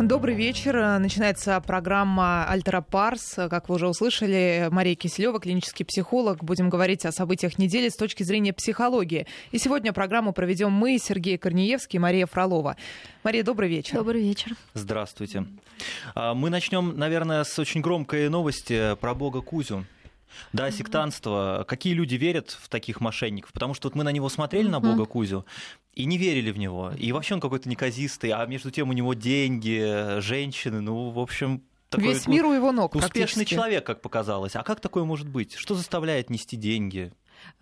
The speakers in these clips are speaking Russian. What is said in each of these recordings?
Добрый вечер. Начинается программа «Альтера Парс». Как вы уже услышали, Мария Киселева, клинический психолог. Будем говорить о событиях недели с точки зрения психологии. И сегодня программу проведем мы, Сергей Корнеевский и Мария Фролова. Мария, добрый вечер. Добрый вечер. Здравствуйте. А, мы начнем, наверное, с очень громкой новости про бога Кузю. Да, сектанство. Какие люди верят в таких мошенников? Потому что вот мы на него смотрели, на бога Кузю, и не верили в него. И вообще он какой-то неказистый, а между тем у него деньги, женщины, ну, в общем, такой, Весь мир у его ног. Успешный человек, как показалось. А как такое может быть? Что заставляет нести деньги?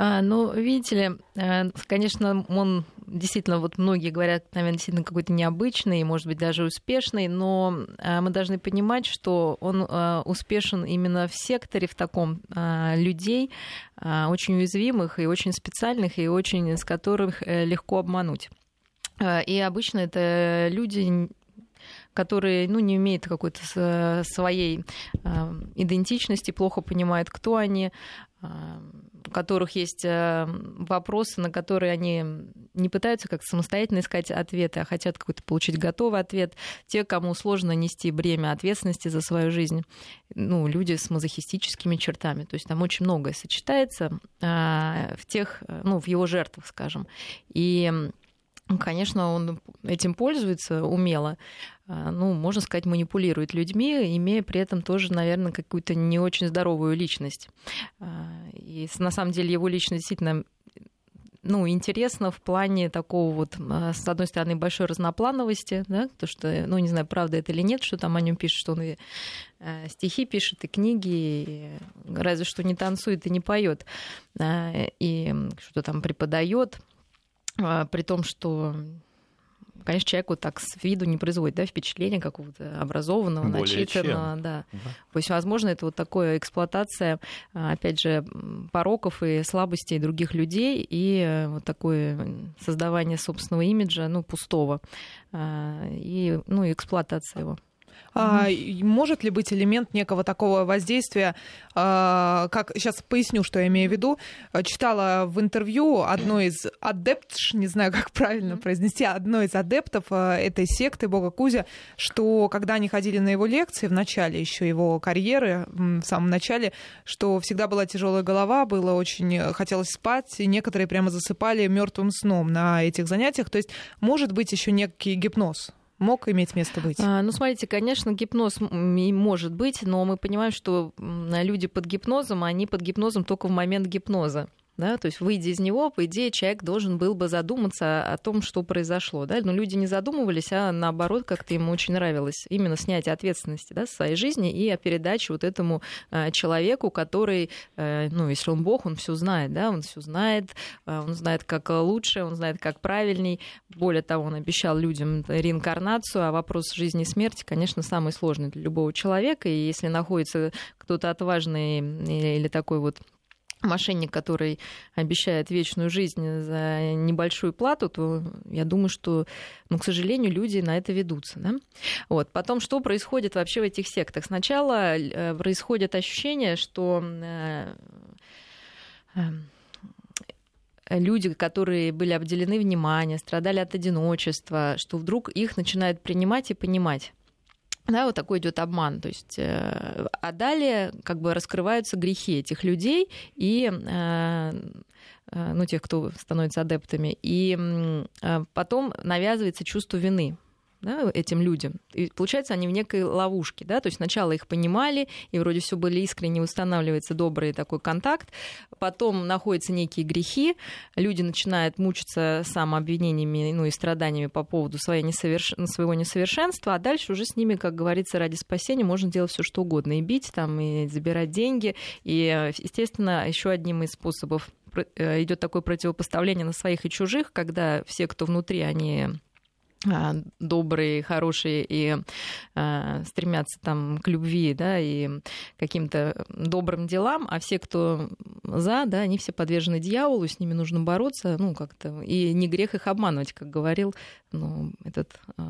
А, ну, видите ли, э, конечно, он действительно, вот многие говорят, наверное, действительно какой-то необычный, может быть, даже успешный, но э, мы должны понимать, что он э, успешен именно в секторе, в таком людей, очень уязвимых и очень специальных, и очень с которых легко обмануть. И обычно это люди, которые ну, не имеют какой-то своей идентичности, плохо понимают, кто они, у которых есть э, вопросы, на которые они не пытаются как самостоятельно искать ответы, а хотят какой-то получить готовый ответ. Те, кому сложно нести бремя ответственности за свою жизнь, ну, люди с мазохистическими чертами. То есть там очень многое сочетается а, в тех, ну, в его жертвах, скажем. И Конечно, он этим пользуется умело, а, ну, можно сказать, манипулирует людьми, имея при этом тоже, наверное, какую-то не очень здоровую личность. А, и на самом деле его личность действительно ну, интересно в плане такого вот, а, с одной стороны, большой разноплановости, да, то, что, ну, не знаю, правда это или нет, что там о нем пишет, что он и стихи пишет, и книги, и разве что не танцует и не поет, и что-то там преподает, при том, что конечно, человек вот так с виду не производит да, впечатление какого-то образованного, Более начитанного. Чем. Да. Угу. То есть, возможно, это вот такая эксплуатация, а, опять же, пороков и слабостей других людей и э, вот такое создавание собственного имиджа, ну, пустого, а, и, ну, эксплуатация его. А, может ли быть элемент некого такого воздействия, а, как сейчас поясню, что я имею в виду. Читала в интервью одной из адептш, не знаю, как правильно произнести, одной из адептов а, этой секты Бога Кузя, что когда они ходили на его лекции в начале еще его карьеры, в самом начале, что всегда была тяжелая голова, было очень хотелось спать, и некоторые прямо засыпали мертвым сном на этих занятиях. То есть может быть еще некий гипноз мог иметь место быть? А, ну, смотрите, конечно, гипноз может быть, но мы понимаем, что люди под гипнозом, они под гипнозом только в момент гипноза да, то есть выйдя из него, по идее, человек должен был бы задуматься о том, что произошло, да, но люди не задумывались, а наоборот, как-то им очень нравилось именно снятие ответственности, да, в своей жизни и о передаче вот этому э, человеку, который, э, ну, если он бог, он все знает, да, он все знает, э, он знает, как лучше, он знает, как правильней, более того, он обещал людям реинкарнацию, а вопрос жизни и смерти, конечно, самый сложный для любого человека, и если находится кто-то отважный или такой вот мошенник, который обещает вечную жизнь за небольшую плату, то я думаю, что, ну, к сожалению, люди на это ведутся. Да? Вот. Потом, что происходит вообще в этих сектах? Сначала э, происходит ощущение, что э, э, люди, которые были обделены вниманием, страдали от одиночества, что вдруг их начинают принимать и понимать. Да, вот такой идет обман. То есть, э, а далее как бы раскрываются грехи этих людей и э, э, ну, тех, кто становится адептами. И потом навязывается чувство вины да, этим людям. И получается, они в некой ловушке. Да? То есть сначала их понимали, и вроде все были искренне, устанавливается добрый такой контакт. Потом находятся некие грехи, люди начинают мучиться самообвинениями ну, и страданиями по поводу своей несоверш... своего несовершенства, а дальше уже с ними, как говорится, ради спасения можно делать все что угодно. И бить, там, и забирать деньги. И, естественно, еще одним из способов э, идет такое противопоставление на своих и чужих, когда все, кто внутри, они добрые, хорошие и э, стремятся там к любви, да, и каким-то добрым делам, а все, кто за, да, они все подвержены дьяволу, с ними нужно бороться, ну, как-то, и не грех их обманывать, как говорил, ну, этот, э,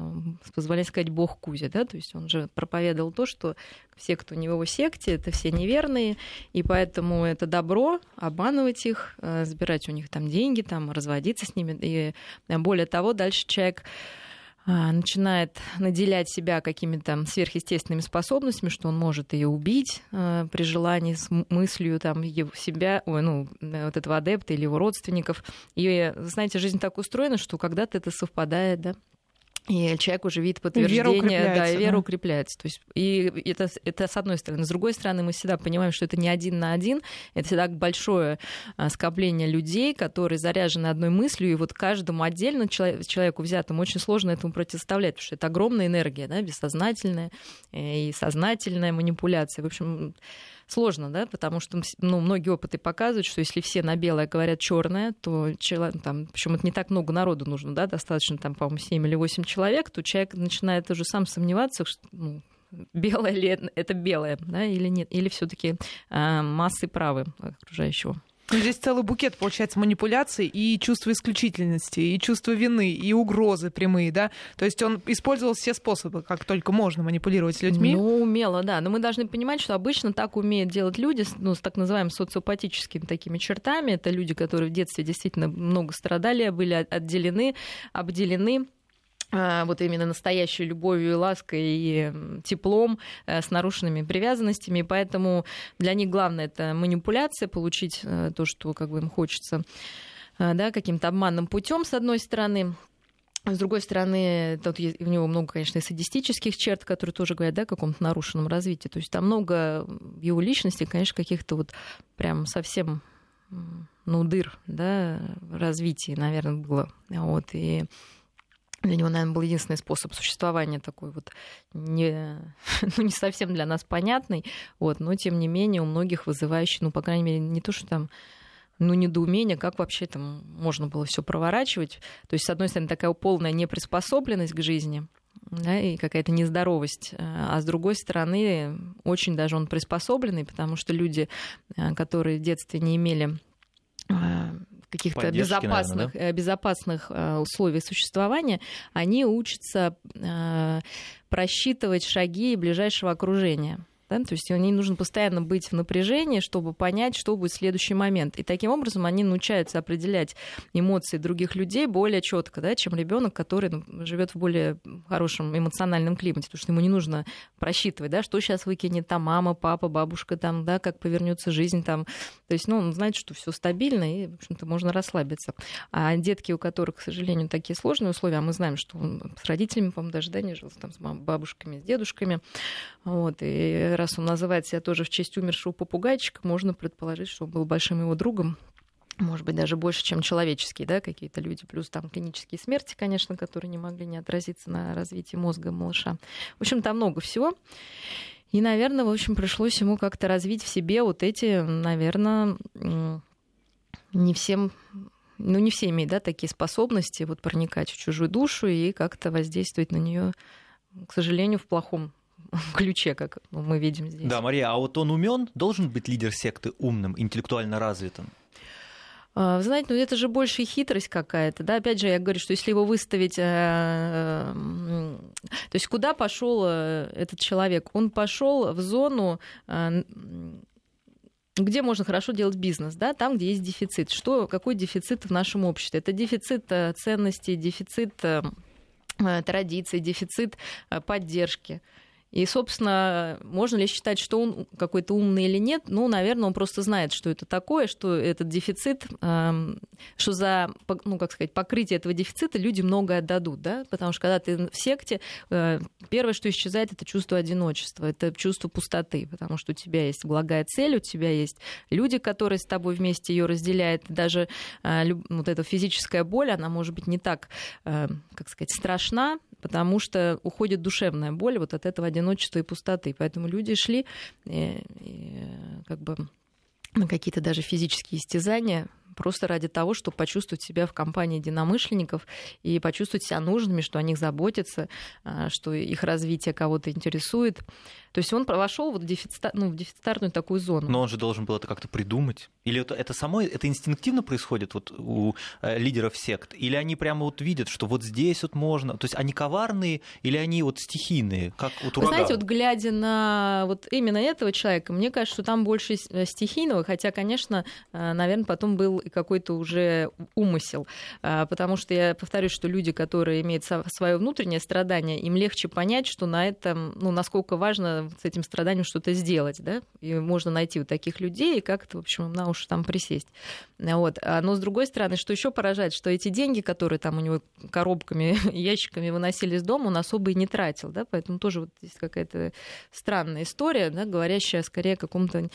позволяет сказать, бог Кузя, да, то есть он же проповедовал то, что все, кто не в его секте, это все неверные, и поэтому это добро обманывать их, э, забирать у них там деньги, там, разводиться с ними, и более того, дальше человек а, начинает наделять себя какими-то сверхъестественными способностями, что он может ее убить э, при желании с мыслью там, его, себя, ой, ну, вот этого адепта или его родственников. И, знаете, жизнь так устроена, что когда-то это совпадает, да, и человек уже видит подтверждение, вера да, и вера да. укрепляется. То есть, и это, это с одной стороны. С другой стороны, мы всегда понимаем, что это не один на один, это всегда большое а, скопление людей, которые заряжены одной мыслью, и вот каждому отдельно человеку взятому очень сложно этому противоставлять, потому что это огромная энергия, да, бессознательная и сознательная манипуляция. В общем, сложно, да, потому что ну, многие опыты показывают, что если все на белое говорят черное, то человек, там, причем это не так много народу нужно, да, достаточно там, по-моему, 7 или 8 человек, то человек начинает уже сам сомневаться, что, ну, белое ли это белое, да, или нет, или все-таки э, массы правы окружающего. Ну, здесь целый букет, получается, манипуляций и чувство исключительности, и чувство вины, и угрозы прямые, да? То есть он использовал все способы, как только можно манипулировать людьми. Ну, умело, да. Но мы должны понимать, что обычно так умеют делать люди ну, с так называемыми социопатическими такими чертами. Это люди, которые в детстве действительно много страдали, были отделены, обделены вот именно настоящей любовью и лаской и теплом э, с нарушенными привязанностями. Поэтому для них главное это манипуляция, получить э, то, что как бы им хочется э, да, каким-то обманным путем, с одной стороны. С другой стороны, тут у него много, конечно, и садистических черт, которые тоже говорят да, о каком-то нарушенном развитии. То есть там много его личности, конечно, каких-то вот прям совсем ну, дыр да, развития, наверное, было. Вот. И для него, наверное, был единственный способ существования такой вот не, ну, не совсем для нас понятный, вот, но тем не менее у многих вызывающий, ну, по крайней мере, не то, что там ну, недоумение, как вообще там можно было все проворачивать. То есть, с одной стороны, такая полная неприспособленность к жизни, да, и какая-то нездоровость, а с другой стороны, очень даже он приспособленный, потому что люди, э, которые в детстве не имели э, каких-то безопасных, наверное, да? безопасных э, условий существования, они учатся э, просчитывать шаги ближайшего окружения. Да? То есть они нужно постоянно быть в напряжении, чтобы понять, что будет в следующий момент. И таким образом они научаются определять эмоции других людей более четко, да, чем ребенок, который ну, живет в более хорошем эмоциональном климате, потому что ему не нужно просчитывать, да, что сейчас выкинет там мама, папа, бабушка, там, да, как повернется жизнь там. То есть, ну, он знает, что все стабильно, и, в общем-то, можно расслабиться. А детки, у которых, к сожалению, такие сложные условия, а мы знаем, что он с родителями, по-моему, даже да, не жил, там, с бабушками, с дедушками, вот, и раз он называет себя тоже в честь умершего попугайчика, можно предположить, что он был большим его другом, может быть, даже больше, чем человеческие, да, какие-то люди, плюс там клинические смерти, конечно, которые не могли не отразиться на развитии мозга малыша. В общем, там много всего. И, наверное, в общем, пришлось ему как-то развить в себе вот эти, наверное, не всем ну, не все имеют, да, такие способности вот проникать в чужую душу и как-то воздействовать на нее, к сожалению, в плохом ключе, как мы видим здесь. Да, Мария, а вот он умен, должен быть лидер секты умным, интеллектуально развитым? А, знаете, ну это же больше хитрость какая-то, да. Опять же, я говорю, что если его выставить, э, э, то есть куда пошел э, этот человек? Он пошел в зону где можно хорошо делать бизнес, да, там, где есть дефицит. Что, какой дефицит в нашем обществе? Это дефицит ценностей, дефицит традиций, дефицит поддержки. И, собственно, можно ли считать, что он какой-то умный или нет? Ну, наверное, он просто знает, что это такое, что этот дефицит, эм, что за, ну, как сказать, покрытие этого дефицита люди многое отдадут, да? Потому что когда ты в секте, э, первое, что исчезает, это чувство одиночества, это чувство пустоты, потому что у тебя есть благая цель, у тебя есть люди, которые с тобой вместе ее разделяют, даже э, вот эта физическая боль, она может быть не так, э, как сказать, страшна, потому что уходит душевная боль вот от этого одиночества и пустоты. Поэтому люди шли и, э, и, как бы на какие-то даже физические истязания просто ради того, чтобы почувствовать себя в компании единомышленников и почувствовать себя нужными, что о них заботятся, а, что их развитие кого-то интересует. То есть он вошел вот в, дефицит, ну, в дефицитарную такую зону. Но он же должен был это как-то придумать. Или это, это само, это инстинктивно происходит вот у э, лидеров сект? Или они прямо вот видят, что вот здесь вот можно? То есть они коварные или они вот стихийные, как вот Вы знаете, вот глядя на вот именно этого человека, мне кажется, что там больше э, стихийного, хотя, конечно, э, наверное, потом был и какой-то уже умысел. А, потому что я повторюсь, что люди, которые имеют свое внутреннее страдание, им легче понять, что на этом, ну, насколько важно с этим страданием что-то сделать, да, и можно найти вот таких людей и как-то, в общем, на уши там присесть. Вот. А, но с другой стороны, что еще поражает, что эти деньги, которые там у него коробками, ящиками выносили из дома, он особо и не тратил, да, поэтому тоже вот здесь какая-то странная история, да, говорящая скорее о каком-то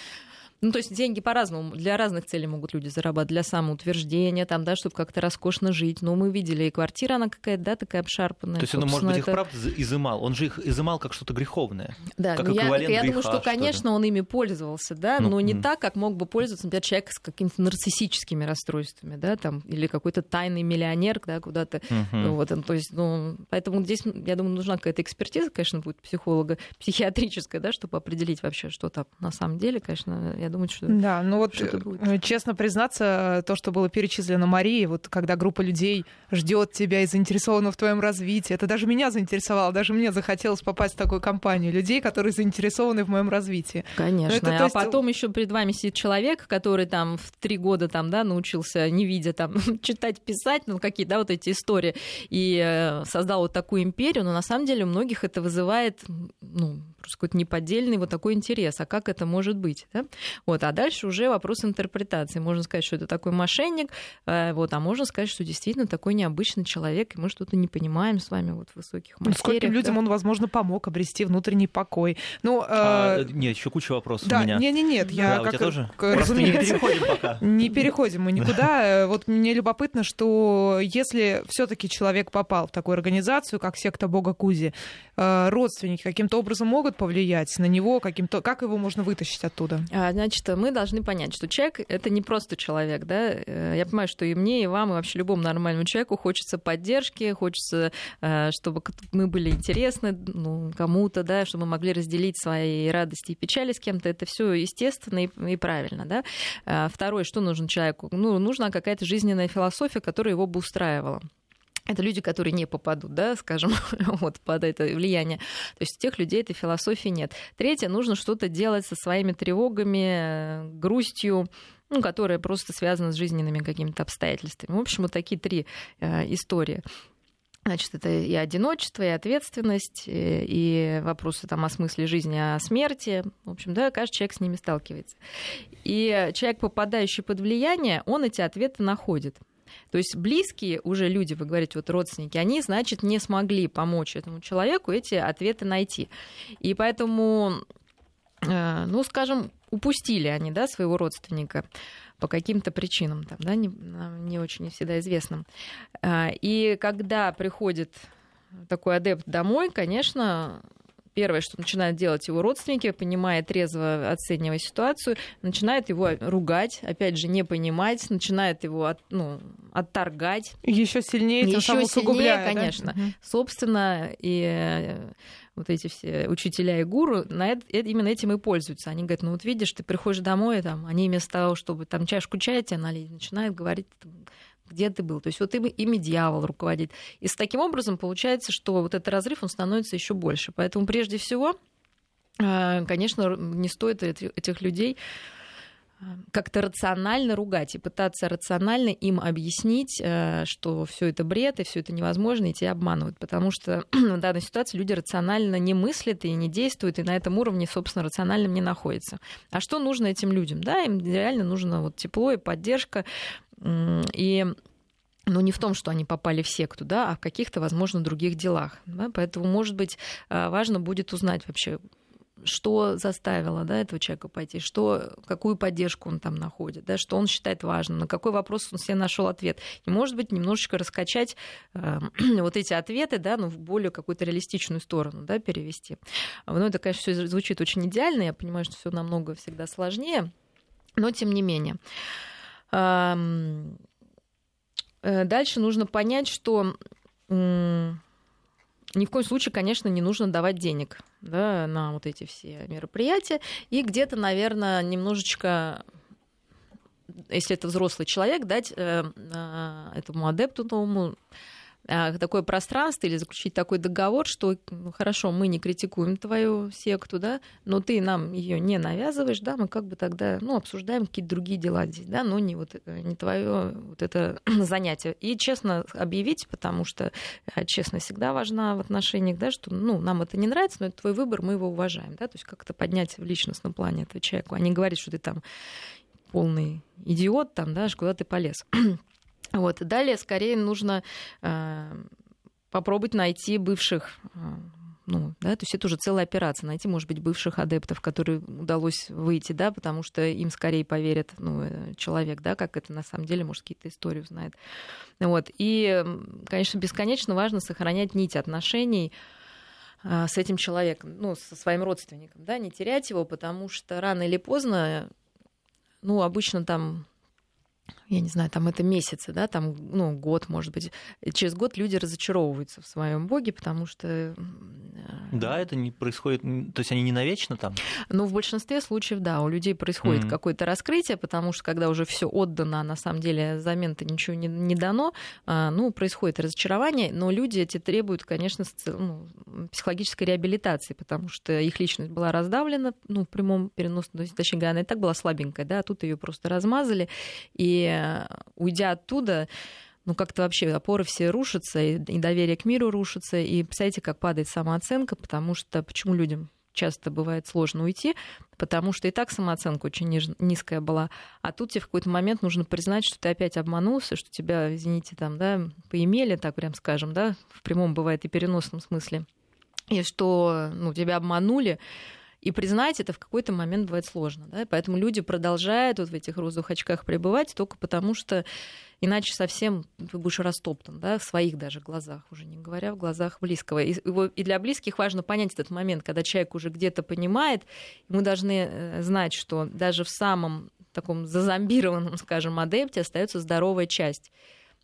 ну, то есть деньги по-разному, для разных целей могут люди зарабатывать, для самоутверждения, там, да, чтобы как-то роскошно жить. Но мы видели, и квартира, она какая-то, да, такая обшарпанная. То есть он, может быть, это... их правда изымал? Он же их изымал как что-то греховное. Да, как я, я думаю, что, конечно, что он ими пользовался, да, ну, но не так, как мог бы пользоваться, например, человек с какими-то нарциссическими расстройствами, да, там, или какой-то тайный миллионер, да, куда-то. uh Вот, то есть, ну, поэтому здесь, я думаю, нужна какая-то экспертиза, конечно, будет психолога, психиатрическая, да, чтобы определить вообще, что там на самом деле, конечно, я думать, что Да, ну вот э, честно признаться, то, что было перечислено Марии, вот когда группа людей ждет тебя и заинтересована в твоем развитии, это даже меня заинтересовало, даже мне захотелось попасть в такую компанию людей, которые заинтересованы в моем развитии. Конечно, это, а есть... потом еще перед вами сидит человек, который там в три года там, да, научился, не видя там, читать, писать, ну какие, да, вот эти истории, и э, создал вот такую империю, но на самом деле у многих это вызывает, ну, просто какой-то неподдельный вот такой интерес. А как это может быть? Да? Вот, а дальше уже вопрос интерпретации. Можно сказать, что это такой мошенник, э, вот, а можно сказать, что действительно такой необычный человек, и мы что-то не понимаем с вами вот в высоких материях. Ну, скольким людям да? он, возможно, помог обрести внутренний покой. Ну, э... а, нет, еще куча вопросов да, у меня. Нет, нет, нет, я да, как, у тебя тоже? К, разумеется, не переходим пока. Не переходим мы никуда. Вот мне любопытно, что если все-таки человек попал в такую организацию, как секта Бога Кузи, э, родственники каким-то образом могут повлиять повлиять на него, каким-то, как его можно вытащить оттуда? А, значит, мы должны понять, что человек — это не просто человек, да. Э, я понимаю, что и мне, и вам, и вообще любому нормальному человеку хочется поддержки, хочется, э, чтобы мы были интересны ну, кому-то, да, чтобы мы могли разделить свои радости и печали с кем-то. Это все естественно и, и правильно, да. А, второе, что нужно человеку? Ну, нужна какая-то жизненная философия, которая его бы устраивала это люди, которые не попадут, да, скажем, вот под это влияние. То есть у тех людей этой философии нет. Третье, нужно что-то делать со своими тревогами, грустью, ну, которая просто связана с жизненными какими-то обстоятельствами. В общем, вот такие три э, истории. Значит, это и одиночество, и ответственность, и, и вопросы там, о смысле жизни, о смерти. В общем, да, каждый человек с ними сталкивается. И человек, попадающий под влияние, он эти ответы находит. То есть близкие уже люди, вы говорите, вот родственники, они, значит, не смогли помочь этому человеку эти ответы найти. И поэтому, э, ну, скажем, упустили они, да, своего родственника по каким-то причинам, там, да, не, не очень всегда известным. Э, и когда приходит такой адепт домой, конечно, первое, что начинают делать его родственники, понимая, трезво оценивая ситуацию, начинают его ругать, опять же, не понимать, начинают его от, ну, отторгать. Еще сильнее, Еще сильнее, конечно. Да? Собственно, и э, вот эти все учителя и гуру на это, именно этим и пользуются. Они говорят, ну вот видишь, ты приходишь домой, там, они вместо того, чтобы там чашку чая тебе налить, начинают говорить где ты был. То есть вот ими, ими дьявол руководит. И с таким образом получается, что вот этот разрыв, он становится еще больше. Поэтому прежде всего, э, конечно, не стоит этих людей э, как-то рационально ругать и пытаться рационально им объяснить, э, что все это бред и все это невозможно, и тебя обманывают. Потому что в данной ситуации люди рационально не мыслят и не действуют, и на этом уровне, собственно, рациональным не находятся. А что нужно этим людям? Да, им реально нужно вот тепло и поддержка, и но не в том, что они попали в секту, да, а в каких-то, возможно, других делах. Да? Поэтому, может быть, а, важно будет узнать вообще, что заставило да, этого человека пойти, что, какую поддержку он там находит, да, что он считает важным, на какой вопрос он себе нашел ответ. И, может быть, немножечко раскачать э, вот эти ответы да, ну, в более какую-то реалистичную сторону да, перевести. Ну, это, конечно, все звучит очень идеально, я понимаю, что все намного всегда сложнее, но тем не менее. Э, дальше нужно понять, что ни в коем случае, конечно, не нужно давать денег да, на вот эти все мероприятия. И где-то, наверное, немножечко если это взрослый человек, дать э, этому адепту новому такое пространство или заключить такой договор, что ну, хорошо, мы не критикуем твою секту, да, но ты нам ее не навязываешь, да, мы как бы тогда ну, обсуждаем какие-то другие дела здесь, да, но не, вот, э, не твое вот это занятие. И честно объявить, потому что э, честность всегда важна в отношениях, да, что ну, нам это не нравится, но это твой выбор, мы его уважаем, да, то есть как-то поднять в личностном плане этого человека, а не говорить, что ты там полный идиот, там, да, куда ты полез. Вот. Далее, скорее, нужно э, попробовать найти бывших э, ну, да, то есть это уже целая операция, найти, может быть, бывших адептов, которые удалось выйти, да, потому что им скорее поверит ну, э, человек, да, как это на самом деле, может, какие-то истории узнает. Вот. И, конечно, бесконечно важно сохранять нить отношений э, с этим человеком, ну, со своим родственником, да, не терять его, потому что рано или поздно, ну, обычно там я не знаю, там это месяцы, да, там, ну, год, может быть. Через год люди разочаровываются в своем боге, потому что... Э, да, это не происходит, то есть они не навечно там? Ну, в большинстве случаев, да, у людей происходит mm-hmm. какое-то раскрытие, потому что когда уже все отдано, а на самом деле замен-то ничего не, не дано, а, ну, происходит разочарование, но люди эти требуют, конечно, ну, психологической реабилитации, потому что их личность была раздавлена, ну, в прямом переносном, точнее говоря, она и так была слабенькая, да, а тут ее просто размазали, и уйдя оттуда, ну как-то вообще опоры все рушатся, и, и доверие к миру рушится, и представляете, как падает самооценка, потому что почему людям часто бывает сложно уйти, потому что и так самооценка очень ниж, низкая была, а тут тебе в какой-то момент нужно признать, что ты опять обманулся, что тебя, извините, там, да, поимели, так прям скажем, да, в прямом бывает и переносном смысле, и что, ну, тебя обманули, и признать это в какой-то момент бывает сложно. Да? Поэтому люди продолжают вот в этих розовых очках пребывать только потому, что иначе совсем ты будешь растоптан, да, в своих даже глазах, уже не говоря в глазах близкого. И, для близких важно понять этот момент, когда человек уже где-то понимает, и мы должны э, знать, что даже в самом таком зазомбированном, скажем, адепте остается здоровая часть,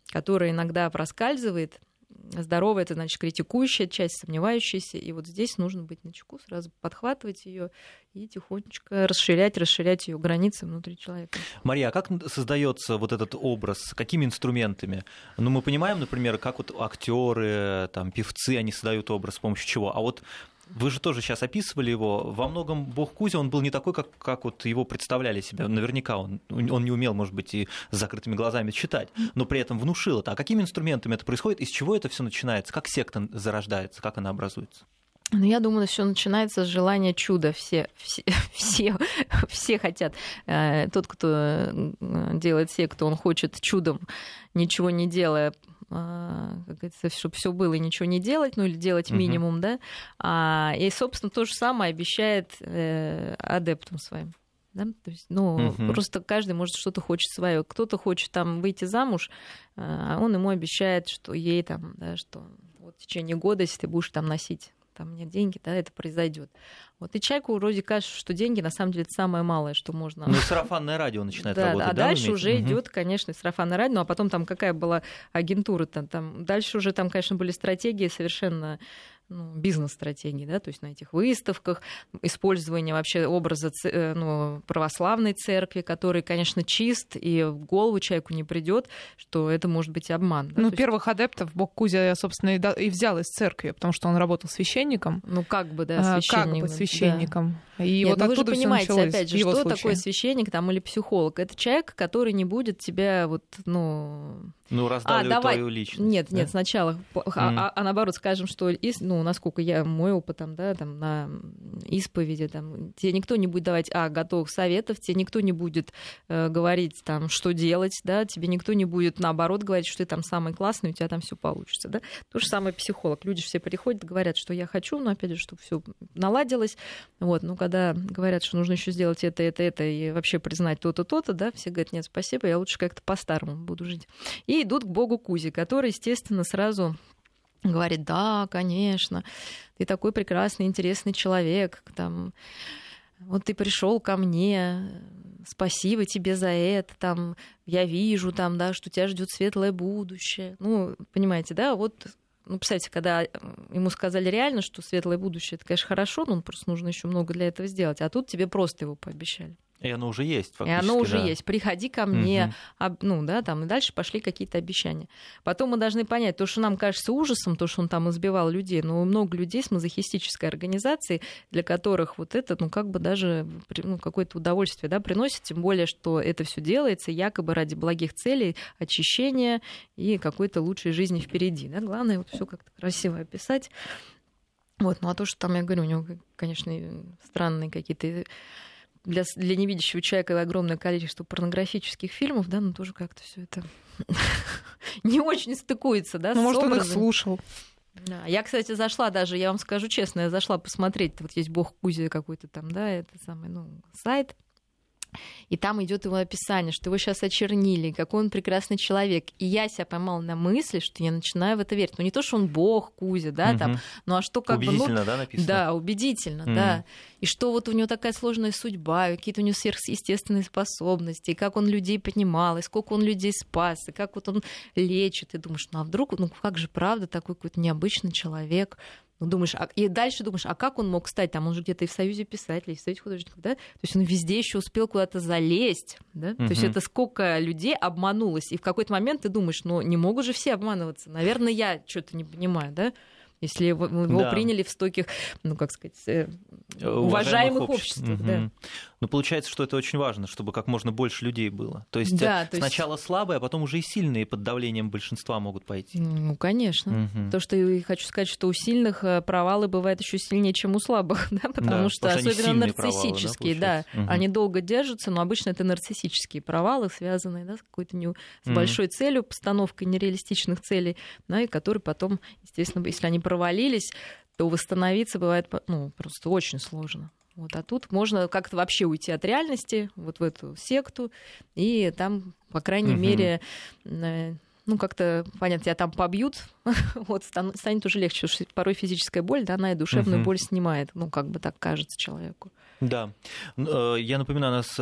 которая иногда проскальзывает, здоровая, это значит критикующая часть, сомневающаяся. И вот здесь нужно быть на чеку, сразу подхватывать ее и тихонечко расширять, расширять ее границы внутри человека. Мария, а как создается вот этот образ? Какими инструментами? Ну, мы понимаем, например, как вот актеры, там, певцы, они создают образ с помощью чего. А вот вы же тоже сейчас описывали его. Во многом бог Кузя, он был не такой, как, как вот его представляли себя. Наверняка он, он не умел, может быть, и с закрытыми глазами читать, но при этом внушил это. А какими инструментами это происходит? Из чего это все начинается? Как секта зарождается? Как она образуется? Ну, я думаю, все начинается с желания чуда. Все, все, все, все хотят. Э, тот, кто делает секту, он хочет чудом, ничего не делая, как говорится, чтобы все было и ничего не делать, ну или делать минимум, угу. да. А, и, собственно, то же самое обещает э, адептам своим. Да? То есть, ну, угу. просто каждый может что-то хочет свое. Кто-то хочет там выйти замуж, а он ему обещает, что ей там, да, что вот в течение года, если ты будешь там носить там нет деньги, да, это произойдет. Вот и человеку вроде кажется, что деньги на самом деле это самое малое, что можно. Ну, сарафанное радио начинает да, работать. А да, дальше уже угу. идет, конечно, сарафанное радио, ну, а потом там какая была агентура там, там дальше уже там, конечно, были стратегии совершенно ну, бизнес-стратегии, да, то есть на этих выставках, использование вообще образа э, ну, православной церкви, который, конечно, чист, и в голову человеку не придет, что это может быть обман. Да? Ну, то первых есть... адептов Бог Кузя, собственно, и взял из церкви, потому что он работал священником. Ну, как бы, да, священником. А, как бы священником. Да. И Нет, вот ну, оттуда вы же понимаете, опять же, что случае. такое священник там или психолог? Это человек, который не будет тебя вот, ну, ну, раздавливает а, давай... твою личность. Нет, да? нет, сначала. Mm. А, а, наоборот, скажем, что, ну, насколько я, мой опыт там, да, там, на исповеди, там, тебе никто не будет давать, а, готовых советов, тебе никто не будет э, говорить, там, что делать, да, тебе никто не будет, наоборот, говорить, что ты там самый классный, у тебя там все получится, да. То же самое психолог. Люди все приходят, говорят, что я хочу, но, опять же, чтобы все наладилось. Вот, ну, когда говорят, что нужно еще сделать это, это, это, и вообще признать то-то, то-то, да, все говорят, нет, спасибо, я лучше как-то по-старому буду жить. И идут к богу Кузи, который, естественно, сразу говорит, да, конечно, ты такой прекрасный, интересный человек, там, вот ты пришел ко мне, спасибо тебе за это, там, я вижу, там, да, что тебя ждет светлое будущее. Ну, понимаете, да, вот ну, представьте, когда ему сказали реально, что светлое будущее, это, конечно, хорошо, но просто нужно еще много для этого сделать. А тут тебе просто его пообещали. И оно уже есть, фактически. И оно уже да. есть. Приходи ко мне, угу. об, ну, да, там, и дальше пошли какие-то обещания. Потом мы должны понять, то, что нам кажется ужасом, то, что он там избивал людей, но много людей с мазохистической организацией, для которых вот это, ну, как бы даже ну, какое-то удовольствие, да, приносит, тем более, что это все делается якобы ради благих целей, очищения и какой-то лучшей жизни впереди, да. Главное вот все как-то красиво описать. Вот, ну а то, что там, я говорю, у него, конечно, странные какие-то для, для невидящего человека огромное количество порнографических фильмов, да, но тоже как-то все это не очень стыкуется, да, ну, может, он их слушал. Да. Я, кстати, зашла даже, я вам скажу честно, я зашла посмотреть, вот есть бог Кузя какой-то там, да, это самый, ну, сайт, и там идет его описание, что его сейчас очернили, какой он прекрасный человек. И я себя поймала на мысли, что я начинаю в это верить. Ну, не то, что он бог, Кузя, да, угу. там, ну, а что как убедительно, бы... Ну, да, написано? Да, убедительно, угу. да. И что вот у него такая сложная судьба, какие-то у него сверхъестественные способности, и как он людей понимал, и сколько он людей спас, и как вот он лечит. И думаешь, ну, а вдруг, ну, как же правда такой какой-то необычный человек, ну, думаешь, а, и дальше думаешь, а как он мог стать? Там он же где-то и в Союзе писателей, и в Союзе художников, да? То есть он везде еще успел куда-то залезть, да? Угу. То есть это сколько людей обманулось. И в какой-то момент ты думаешь, ну, не могут же все обманываться. Наверное, я что-то не понимаю, да? Если его, да. приняли в стольких, ну, как сказать, э, уважаемых, уважаемых обществах. Угу. Да. Ну, получается, что это очень важно, чтобы как можно больше людей было. То есть да, то сначала есть... слабые, а потом уже и сильные под давлением большинства могут пойти. Ну, конечно. Угу. То, что я хочу сказать, что у сильных э, провалы бывают еще сильнее, чем у слабых, да, потому да, что потому особенно нарциссические, провалы, да, угу. они долго держатся, но обычно это нарциссические провалы, связанные да, с какой-то не... с угу. большой целью, постановкой нереалистичных целей, да, и которые потом, естественно, если они провалились, то восстановиться бывает ну, просто очень сложно. Вот, а тут можно как-то вообще уйти от реальности, вот в эту секту, и там, по крайней угу. мере, э, ну, как-то, понятно, тебя там побьют, вот, станет уже легче, потому что порой физическая боль, да, она и душевную угу. боль снимает, ну, как бы так кажется человеку. Да. Э, я напоминаю, у нас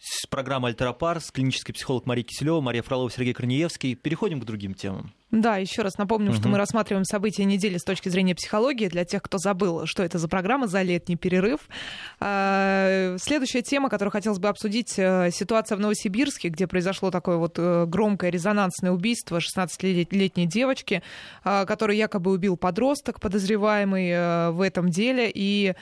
э, программа «Альтеропарс», клинический психолог Мария Киселева, Мария Фролова, Сергей Корнеевский. Переходим к другим темам. Да, еще раз напомню, угу. что мы рассматриваем события недели с точки зрения психологии. Для тех, кто забыл, что это за программа за летний перерыв. А, следующая тема, которую хотелось бы обсудить, э, ситуация в Новосибирске, где произошло такое вот э, громкое резонансное убийство 16-летней девочки, а, которую якобы убил подросток, подозреваемый э, в этом деле. И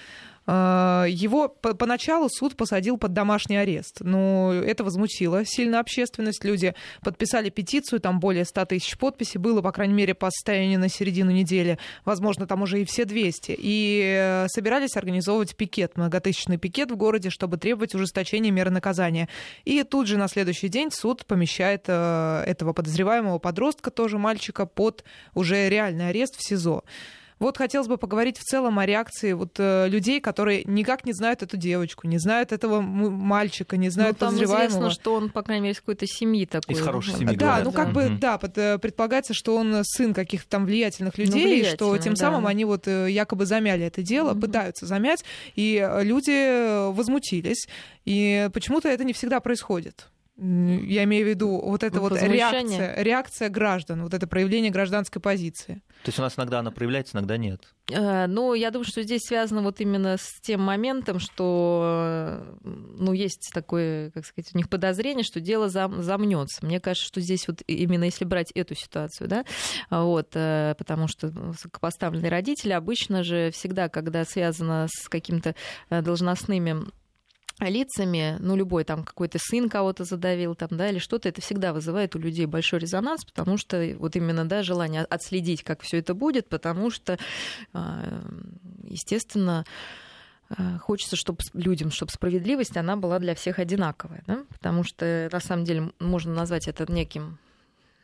его поначалу суд посадил под домашний арест. Но это возмутило сильно общественность. Люди подписали петицию, там более 100 тысяч подписей было, по крайней мере, по состоянию на середину недели. Возможно, там уже и все 200. И э, собирались организовывать пикет, многотысячный пикет в городе, чтобы требовать ужесточения меры наказания. И тут же на следующий день суд помещает э, этого подозреваемого подростка, тоже мальчика, под уже реальный арест в СИЗО. Вот хотелось бы поговорить в целом о реакции вот э, людей, которые никак не знают эту девочку, не знают этого мальчика, не знают ну, там подозреваемого. известно, что он, по крайней мере, из какой-то семьи такой. Из хорошей семьи. Да, говорят, ну как да. бы, да, э, предполагается, что он сын каких-то там влиятельных ну, людей, ну, что тем да. самым они вот э, якобы замяли это дело, угу. пытаются замять, и люди возмутились. И почему-то это не всегда происходит. Я имею в виду вот эта вот реакция, реакция граждан, вот это проявление гражданской позиции. То есть у нас иногда она проявляется, иногда нет. Э, ну, я думаю, что здесь связано вот именно с тем моментом, что ну, есть такое, как сказать, у них подозрение, что дело зам, замнется. Мне кажется, что здесь вот именно если брать эту ситуацию, да, вот, э, потому что высокопоставленные родители обычно же всегда, когда связано с каким-то э, должностными лицами, ну, любой там какой-то сын кого-то задавил там, да, или что-то, это всегда вызывает у людей большой резонанс, потому что вот именно, да, желание отследить, как все это будет, потому что, а, естественно, а, хочется, чтобы людям, чтобы справедливость, она была для всех одинаковая, да? потому что, на самом деле, можно назвать это неким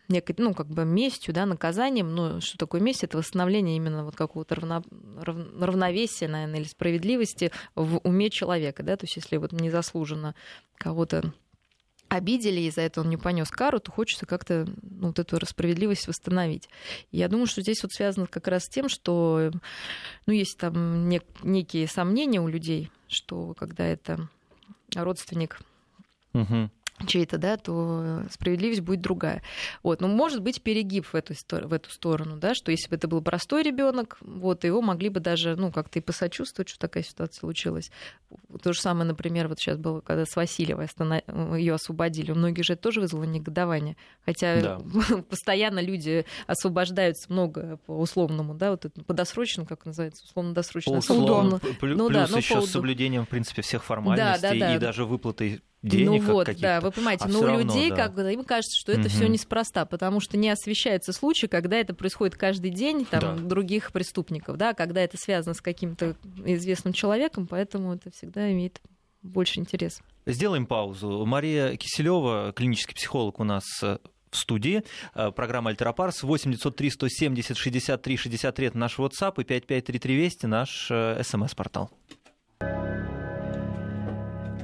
некой, ну, как бы местью, да, наказанием. Но что такое месть? Это восстановление именно вот какого-то равно, рав, равновесия, наверное, или справедливости в уме человека, да, то есть если вот незаслуженно кого-то обидели, и за это он не понес кару, то хочется как-то ну, вот эту справедливость восстановить. Я думаю, что здесь вот связано как раз с тем, что ну, есть там нек- некие сомнения у людей, что когда это родственник угу чей-то, да, то справедливость будет другая. Вот. Но может быть перегиб в эту, в эту сторону, да, что если бы это был простой ребенок, вот, его могли бы даже, ну, как-то и посочувствовать, что такая ситуация случилась. То же самое, например, вот сейчас было, когда с Васильевой ее освободили. У многих же это тоже вызвало негодование. Хотя да. постоянно люди освобождаются много по условному, да, вот это, по досрочному, как называется, условно-досрочно. Условно. Плюс ну, да, еще с соблюдением, в принципе, всех формальностей да, да, да. и даже выплатой денег. Ну вот, да, вы понимаете, а но у равно, людей да. как бы им кажется, что это угу. все неспроста, потому что не освещается случай, когда это происходит каждый день там да. других преступников, да, когда это связано с каким-то известным человеком, поэтому это всегда имеет больше интерес. Сделаем паузу. Мария Киселева, клинический психолог у нас э, в студии. Э, программа «Альтерапарс». 8 903 170 63 63 это наш WhatsApp и 5533 Вести наш э, СМС-портал.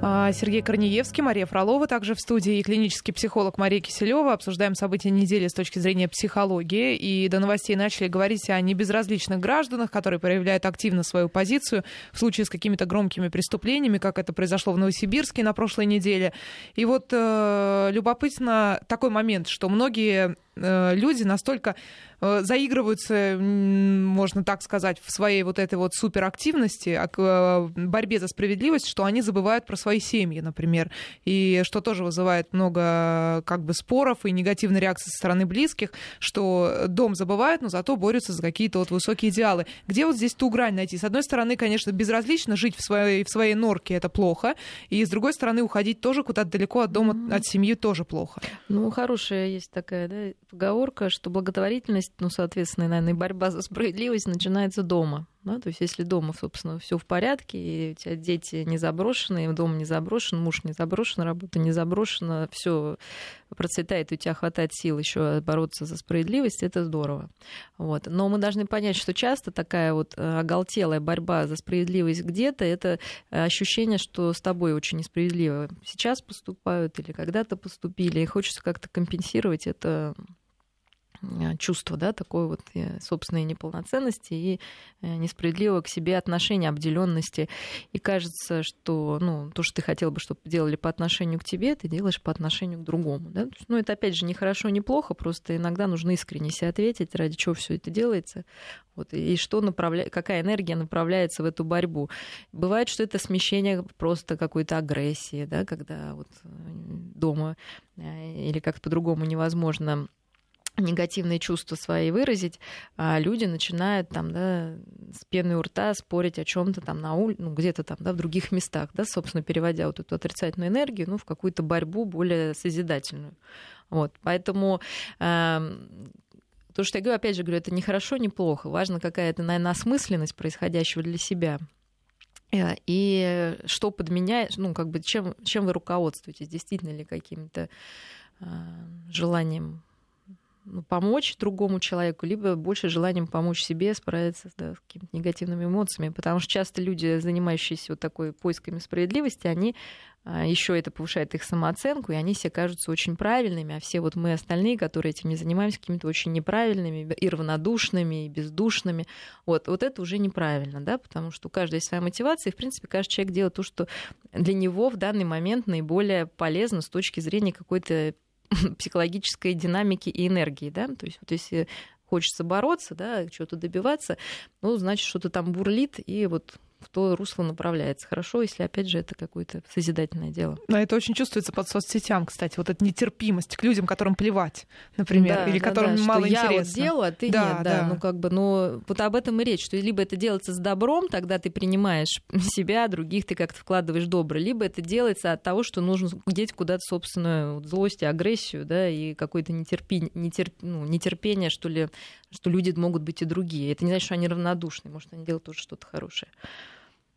А, Сергей Корнеевский, Мария Фролова, также в студии и клинический психолог Мария Киселева. Обсуждаем события недели с точки зрения психологии. И до новостей начали говорить о небезразличных гражданах, которые проявляют активно свою позицию в случае с какими-то громкими преступлениями, как это произошло в Новосибирске на прошлой неделе. И вот э, любопытно такой момент, что многие люди настолько Э, заигрываются, можно так сказать, в своей вот этой вот суперактивности, а э, борьбе за справедливость, что они забывают про свои семьи, например, и что тоже вызывает много как бы споров и негативной реакции со стороны близких, что дом забывают, но зато борются за какие-то вот высокие идеалы. Где вот здесь ту грань найти? С одной стороны, конечно, безразлично жить в своей, в своей норке это плохо, и с другой стороны, уходить тоже куда-то далеко от дома, mm-hmm. от семьи тоже плохо. Ну, хорошая есть такая да, поговорка, что благотворительность ну, соответственно, наверное, борьба за справедливость начинается дома. Да? То есть если дома, собственно, все в порядке, и у тебя дети не заброшены, дом не заброшен, муж не заброшен, работа не заброшена, все процветает, у тебя хватает сил еще бороться за справедливость, это здорово. Вот. Но мы должны понять, что часто такая вот э, оголтелая борьба за справедливость где-то, это ощущение, что с тобой очень несправедливо сейчас поступают или когда-то поступили, и хочется как-то компенсировать это Э, чувство, да, такой вот э, собственной неполноценности и э, несправедливого к себе отношения, обделенности. И кажется, что ну, то, что ты хотел бы, чтобы делали по отношению к тебе, ты делаешь по отношению к другому. Да? Ну, это опять же не хорошо, не плохо, просто иногда нужно искренне себе ответить, ради чего все это делается. Вот, и что направля... какая энергия направляется в эту борьбу. Бывает, что это смещение просто какой-то агрессии, да, когда вот дома или как-то по-другому невозможно негативные чувства свои выразить, а люди начинают там, да, с пены у рта спорить о чем-то там на улице, ну, где-то там, да, в других местах, да, собственно, переводя вот эту отрицательную энергию, ну, в какую-то борьбу более созидательную. Вот, поэтому э, то, что я говорю, опять же говорю, это не хорошо, не плохо. Важно какая-то, наверное, осмысленность происходящего для себя. Э, и что подменяет, ну, как бы, чем, чем вы руководствуетесь, действительно ли каким-то э, желанием помочь другому человеку, либо больше желанием помочь себе справиться да, с какими-то негативными эмоциями. Потому что часто люди, занимающиеся вот такой поисками справедливости, они а, еще это повышает их самооценку, и они себе кажутся очень правильными, а все вот мы остальные, которые этим не занимаемся, какими-то очень неправильными, и равнодушными, и бездушными. Вот, вот это уже неправильно, да, потому что у каждого есть своя мотивация, и, в принципе, каждый человек делает то, что для него в данный момент наиболее полезно с точки зрения какой-то психологической динамики и энергии, да, то есть вот если хочется бороться, да, чего-то добиваться, ну, значит, что-то там бурлит, и вот в то русло направляется. Хорошо, если, опять же, это какое-то созидательное дело. Но это очень чувствуется под соцсетям, кстати, вот эта нетерпимость к людям, которым плевать, например, да, или да, которым да, мало что интересно. Я вот делаю, а ты да, нет, да. да. Ну, как бы, ну, вот об этом и речь, что либо это делается с добром, тогда ты принимаешь себя, других ты как-то вкладываешь добро, либо это делается от того, что нужно деть куда-то собственную злость и агрессию, да, и какое-то нетерпи... нетерп... ну, нетерпение, что ли, что люди могут быть и другие. Это не значит, что они равнодушны, может, они делают тоже что-то хорошее.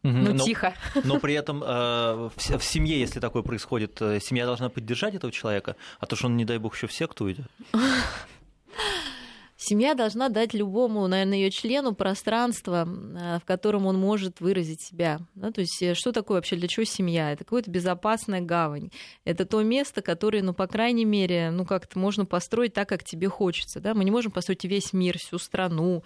Ну, но, тихо. Но при этом э, в, в семье, если такое происходит, э, семья должна поддержать этого человека, а то, что он, не дай бог, еще в секту уйдет. Семья должна дать любому, наверное, ее члену пространство, в котором он может выразить себя. Да? То есть э, что такое вообще, для чего семья? Это какая-то безопасная гавань. Это то место, которое, ну, по крайней мере, ну, как-то можно построить так, как тебе хочется. Да? Мы не можем построить весь мир, всю страну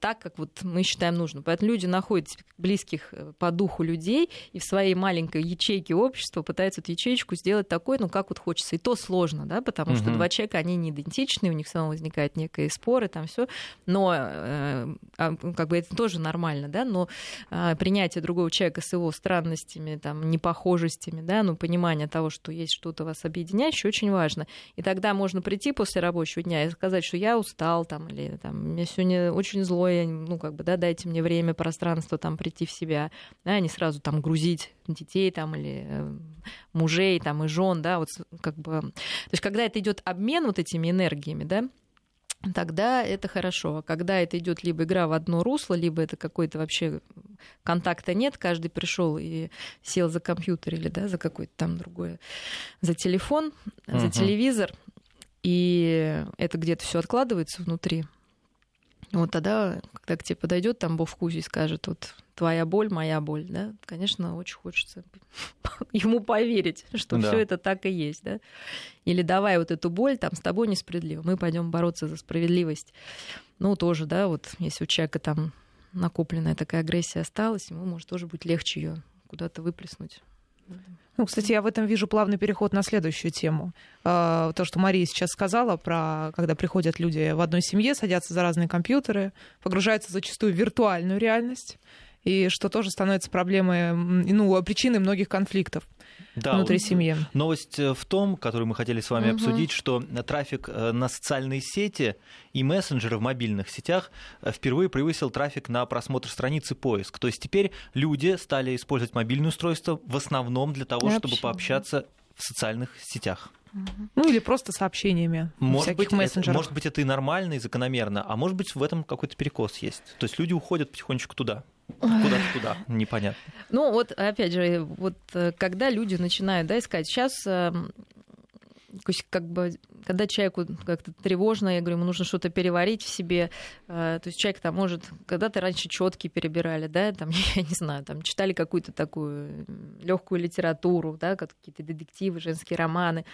так, как вот мы считаем нужно. Поэтому люди находят близких э, по духу людей и в своей маленькой ячейке общества пытаются эту ячейку сделать такой, ну, как вот хочется. И то сложно, да, потому угу. что два человека, они не идентичны, у них все равно возникают некие споры, там все. Но э, а, как бы это тоже нормально, да, но э, принятие другого человека с его странностями, там, непохожестями, да, ну, понимание того, что есть что-то вас объединяющее, очень важно. И тогда можно прийти после рабочего дня и сказать, что я устал, там, или там, мне сегодня очень злой, ну, как бы, да, дайте мне время, пространство, там, прийти в себя, да, не сразу там грузить детей там или э, мужей там и жен, да, вот как бы, то есть когда это идет обмен вот этими энергиями, да, тогда это хорошо. А когда это идет либо игра в одно русло, либо это какой-то вообще контакта нет, каждый пришел и сел за компьютер или да, за какой-то там другой, за телефон, uh-huh. за телевизор, и это где-то все откладывается внутри. Вот тогда, когда к тебе подойдет там Бог в кузе и скажет, вот твоя боль, моя боль, да, конечно, очень хочется ему поверить, что да. все это так и есть, да. Или давай вот эту боль, там с тобой несправедливо, мы пойдем бороться за справедливость. Ну, тоже, да, вот если у человека там накопленная такая агрессия осталась, ему может тоже быть легче ее куда-то выплеснуть. Ну, кстати, я в этом вижу плавный переход на следующую тему. А, то, что Мария сейчас сказала про, когда приходят люди в одной семье, садятся за разные компьютеры, погружаются зачастую в виртуальную реальность, и что тоже становится проблемой, ну, причиной многих конфликтов да, внутри семьи. Новость э, в том, которую мы хотели с вами угу. обсудить, что трафик э, на социальные сети и мессенджеры в мобильных сетях э, впервые превысил трафик на просмотр страницы поиск. То есть теперь люди стали использовать мобильное устройство в основном для того, чтобы пообщаться в социальных сетях. Ну или просто сообщениями может быть, мессенджерах. Это, может быть, это и нормально, и закономерно, а может быть, в этом какой-то перекос есть. То есть люди уходят потихонечку туда. Куда-то туда, непонятно. Ну вот, опять же, вот э, когда люди начинают да, искать, сейчас эм, как бы когда человеку как-то тревожно, я говорю, ему нужно что-то переварить в себе. Э, то есть человек там может, когда-то раньше четки перебирали, да, там, я не знаю, там читали какую-то такую легкую литературу, да, какие-то детективы, женские романы,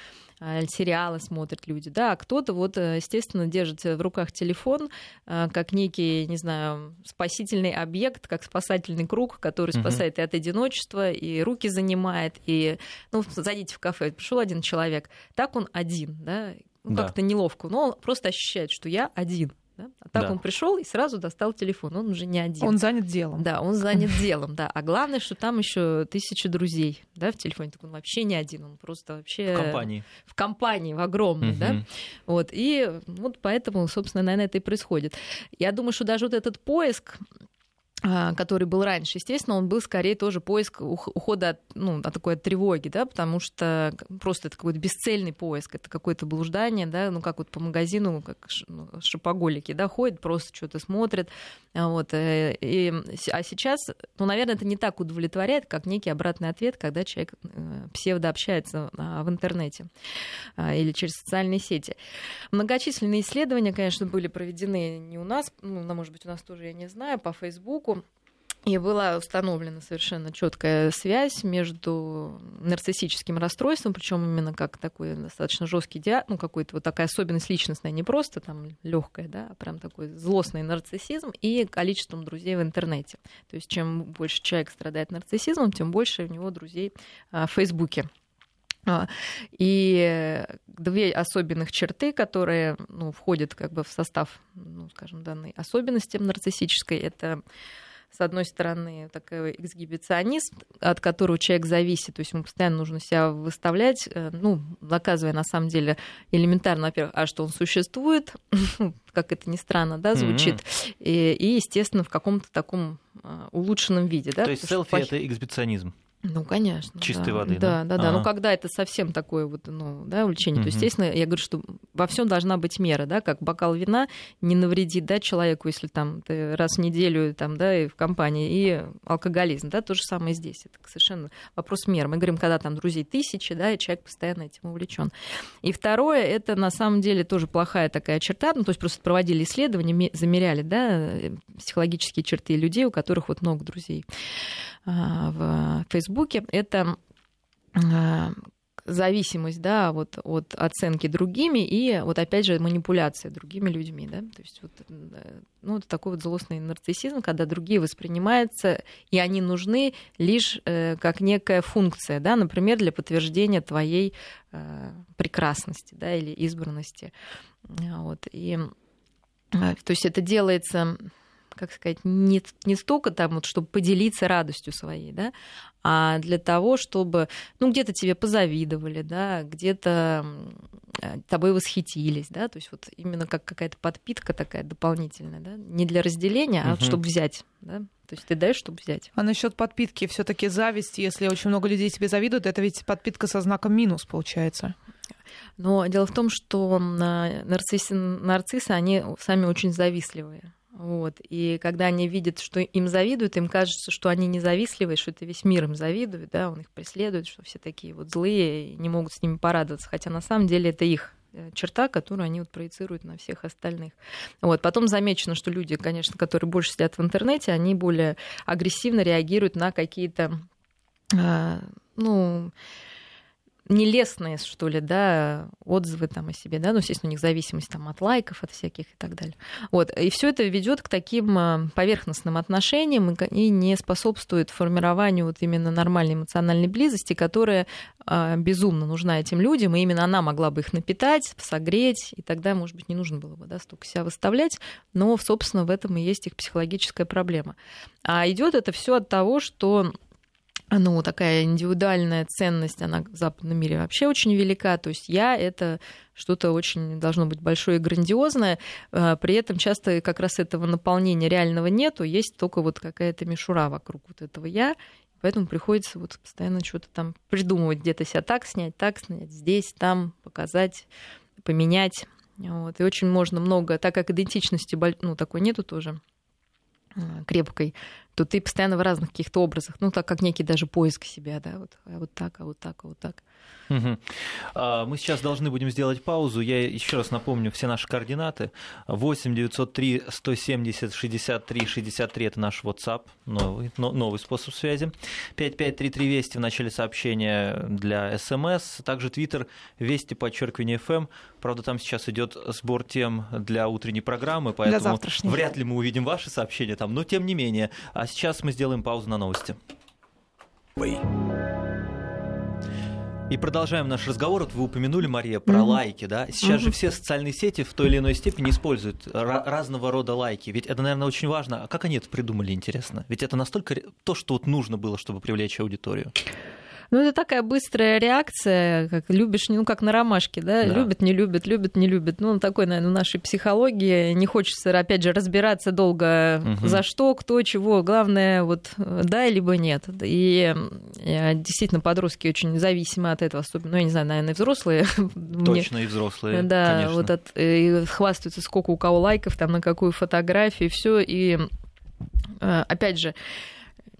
сериалы смотрят люди, да, а кто-то вот, э, естественно, держит в руках телефон как некий, не знаю, спасительный объект, как спасательный круг, который спасает угу. и от одиночества, и руки занимает, и, ну, зайдите в кафе, пришел один человек, так он один, да, ну, да. как-то неловко, но он просто ощущает, что я один. Да? А так да. он пришел и сразу достал телефон. Он уже не один. Он занят делом. Да, он занят делом, да. А главное, что там еще тысячи друзей, да, в телефоне. Так он вообще не один, он просто вообще в компании, в компании, в огромной, угу. да. Вот и вот поэтому, собственно, наверное, это и происходит. Я думаю, что даже вот этот поиск который был раньше, естественно, он был скорее тоже поиск ухода от, ну, от такой от тревоги, да, потому что просто это какой-то бесцельный поиск, это какое-то блуждание, да, ну как вот по магазину, как ну, шопоголики, да, ходят, просто что-то смотрят, а вот, э, и, а сейчас, ну, наверное, это не так удовлетворяет, как некий обратный ответ, когда человек э, псевдообщается а, в интернете или через социальные сети. Многочисленные исследования, конечно, были проведены не у нас, ну, может быть, у нас тоже, я не знаю, по Фейсбуку, руку. И была установлена совершенно четкая связь между нарциссическим расстройством, причем именно как такой достаточно жесткий диагноз, ну какой-то вот такая особенность личностная, не просто там легкая, да, а прям такой злостный нарциссизм и количеством друзей в интернете. То есть чем больше человек страдает нарциссизмом, тем больше у него друзей а, в Фейсбуке. А, и две особенных черты, которые ну, входят как бы в состав, ну, скажем, данной особенности нарциссической, это с одной стороны, такой эксгибиционист, от которого человек зависит, то есть ему постоянно нужно себя выставлять, э, ну, доказывая на самом деле элементарно, во-первых, а что он существует, как это ни странно, да, звучит, mm-hmm. и, и, естественно, в каком-то таком а, улучшенном виде, да. То есть селфи — это эксбиционизм? Ну, конечно. Чистой да. воды, да? Да, да, да. Ага. Ну, когда это совсем такое вот, ну, да, увлечение, то, Мгм. естественно, я говорю, что во всем должна быть мера, да, как бокал вина не навредит, да, человеку, если там ты раз в неделю, там, да, и в компании, и алкоголизм, да, то же самое здесь. Это совершенно вопрос меры. Мы говорим, когда там друзей тысячи, да, и человек постоянно этим увлечен. И второе, это на самом деле тоже плохая такая черта, ну, то есть просто проводили исследования, ме- замеряли, да, э, психологические черты людей, у которых вот много друзей а, в Фейсбуке, это а, зависимость, да, вот от оценки другими и вот опять же манипуляция другими людьми, да, то есть вот, э, ну, это такой вот злостный нарциссизм, когда другие воспринимаются, и они нужны лишь э, как некая функция, да, например, для подтверждения твоей э, прекрасности, да, или избранности, А, вот, и э, то есть это делается как сказать, не, не столько там, вот, чтобы поделиться радостью своей, да, а для того, чтобы, ну, где-то тебе позавидовали, да, где-то м, тобой восхитились, да, то есть вот именно как какая-то подпитка такая дополнительная, да, не для разделения, а Мгм. чтобы взять, да, то есть ты даешь, чтобы взять. А насчет подпитки все-таки зависть, если очень много людей тебе завидуют, это ведь подпитка со знаком минус получается. Но дело в том, что нарциссы, нарциссы, они сами очень завистливые. Вот. И когда они видят, что им завидуют, им кажется, что они не завистливые, что это весь мир им завидует, да, он их преследует, что все такие вот злые и не могут с ними порадоваться. Хотя на самом деле это их э, черта, которую они вот проецируют на всех остальных. Вот. Потом замечено, что люди, конечно, которые больше сидят в интернете, они более агрессивно реагируют на какие-то а, ну, нелестные, что ли, да, отзывы там о себе, да, ну, естественно, у них зависимость там от лайков, от всяких и так далее. Вот, и все это ведет к таким а, поверхностным отношениям и не способствует формированию вот именно нормальной эмоциональной близости, которая а, безумно нужна этим людям, и именно она могла бы их напитать, согреть, и тогда, может быть, не нужно было бы, да, столько себя выставлять, но, собственно, в этом и есть их психологическая проблема. А идет это все от того, что ну, такая индивидуальная ценность, она в западном мире вообще очень велика. То есть я — это что-то очень должно быть большое и грандиозное. а, При этом часто как раз этого наполнения реального нету, есть только вот какая-то мишура вокруг вот этого я. Поэтому приходится вот постоянно что-то там придумывать, где-то себя так снять, так снять, здесь, там, показать, поменять. Вот. И очень можно много, так как идентичности ну, такой нету тоже а, крепкой, то ты постоянно в разных каких-то образах, ну, так как некий даже поиск себя, да, вот, а вот так, а вот так, а вот так. А, Мы сейчас должны будем сделать паузу. Я еще раз напомню все наши координаты. 8 903 170 63 63 это наш WhatsApp, новый, но- новый способ связи. 5533 Вести в начале сообщения для СМС. Также Твиттер Вести подчеркивание ФМ. Правда, там сейчас идет сбор тем для утренней программы, поэтому вряд ли мы увидим ваши сообщения там, но тем не менее. А сейчас мы сделаем паузу на новости. И продолжаем наш разговор. Вот вы упомянули, Мария, про Мгм. лайки, да? Сейчас же Мгм. все социальные сети в той или иной степени используют ра- разного рода лайки. Ведь это, наверное, очень важно. А как они это придумали, интересно? Ведь это настолько то, что вот нужно было, чтобы привлечь аудиторию. Ну, это такая быстрая реакция, как любишь, ну, как на ромашке, да? Да. Любит, не любит, любит, не любит. Ну, такой, наверное, в нашей психологии. Не хочется, опять же, разбираться долго, Мгм. за что, кто, чего. Главное, вот, да, либо нет. И э, действительно, подростки очень зависимы от этого, особенно, ну, я не знаю, наверное, и взрослые. Точно, и взрослые, Да, конечно. вот от, э, и хвастаются, сколько у кого лайков, там на какую фотографию, все. И э, опять же,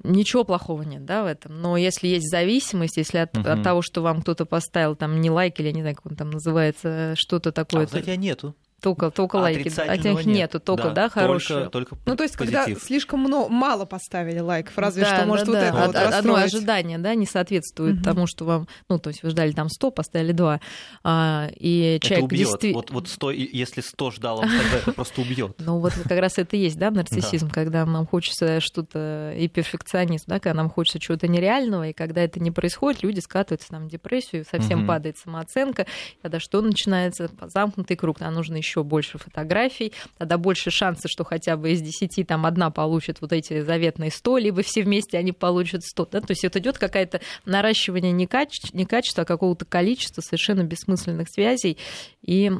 ничего плохого нет, да, в этом. Но если есть зависимость, если от, Мгм. от того, что вам кто-то поставил там не лайк или не знаю, как он там называется, что-то А, такое, кстати, а нету. Только, только А лайки, от них нет. нету, только, да, только- хорошие. Только, Ну, то есть, когда позитив. слишком много, мало поставили лайков, разве Да, что, может, да, вот да. это вот Одно расстроить. ожидание, да, не соответствует Мгм. тому, что вам, ну, то есть вы ждали там 100, поставили 2, а, и Это человек убьет. действительно... Вот, вот 100, и- если 100 ждал, тогда это просто убьет. Ну вот как раз это и есть, да, нарциссизм, когда нам хочется что-то, и перфекционизм, да, когда нам хочется чего-то нереального, и когда это не происходит, люди скатываются там в депрессию, совсем падает самооценка, тогда что начинается? Замкнутый круг, а нужно еще больше фотографий, тогда больше шансов, что хотя бы из 10 там одна получит вот эти заветные 100, либо все вместе они получат 100, да, то есть это идет какое-то наращивание не, каче- не качества, а какого-то количества совершенно бессмысленных связей, и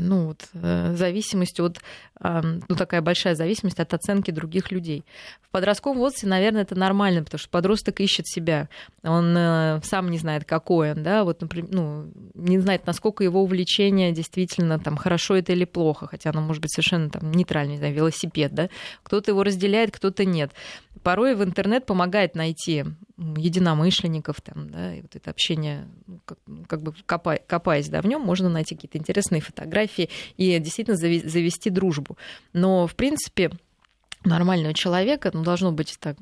ну, вот, э, зависимость от, ну, такая большая зависимость от оценки других людей. В подростковом возрасте, наверное, это нормально, потому что подросток ищет себя. Он э, сам не знает, какой он, да, вот, например, ну, не знает, насколько его увлечение действительно там хорошо это или плохо, хотя оно может быть совершенно там нейтральный, не знаю, велосипед, да. Кто-то его разделяет, кто-то нет. Порой в интернет помогает найти единомышленников, там, да, и вот это общение, ну, как, как бы копая, копаясь да, в нем, можно найти какие-то интересные фотографии и действительно завести дружбу. Но, в принципе, нормального человека ну, должно быть так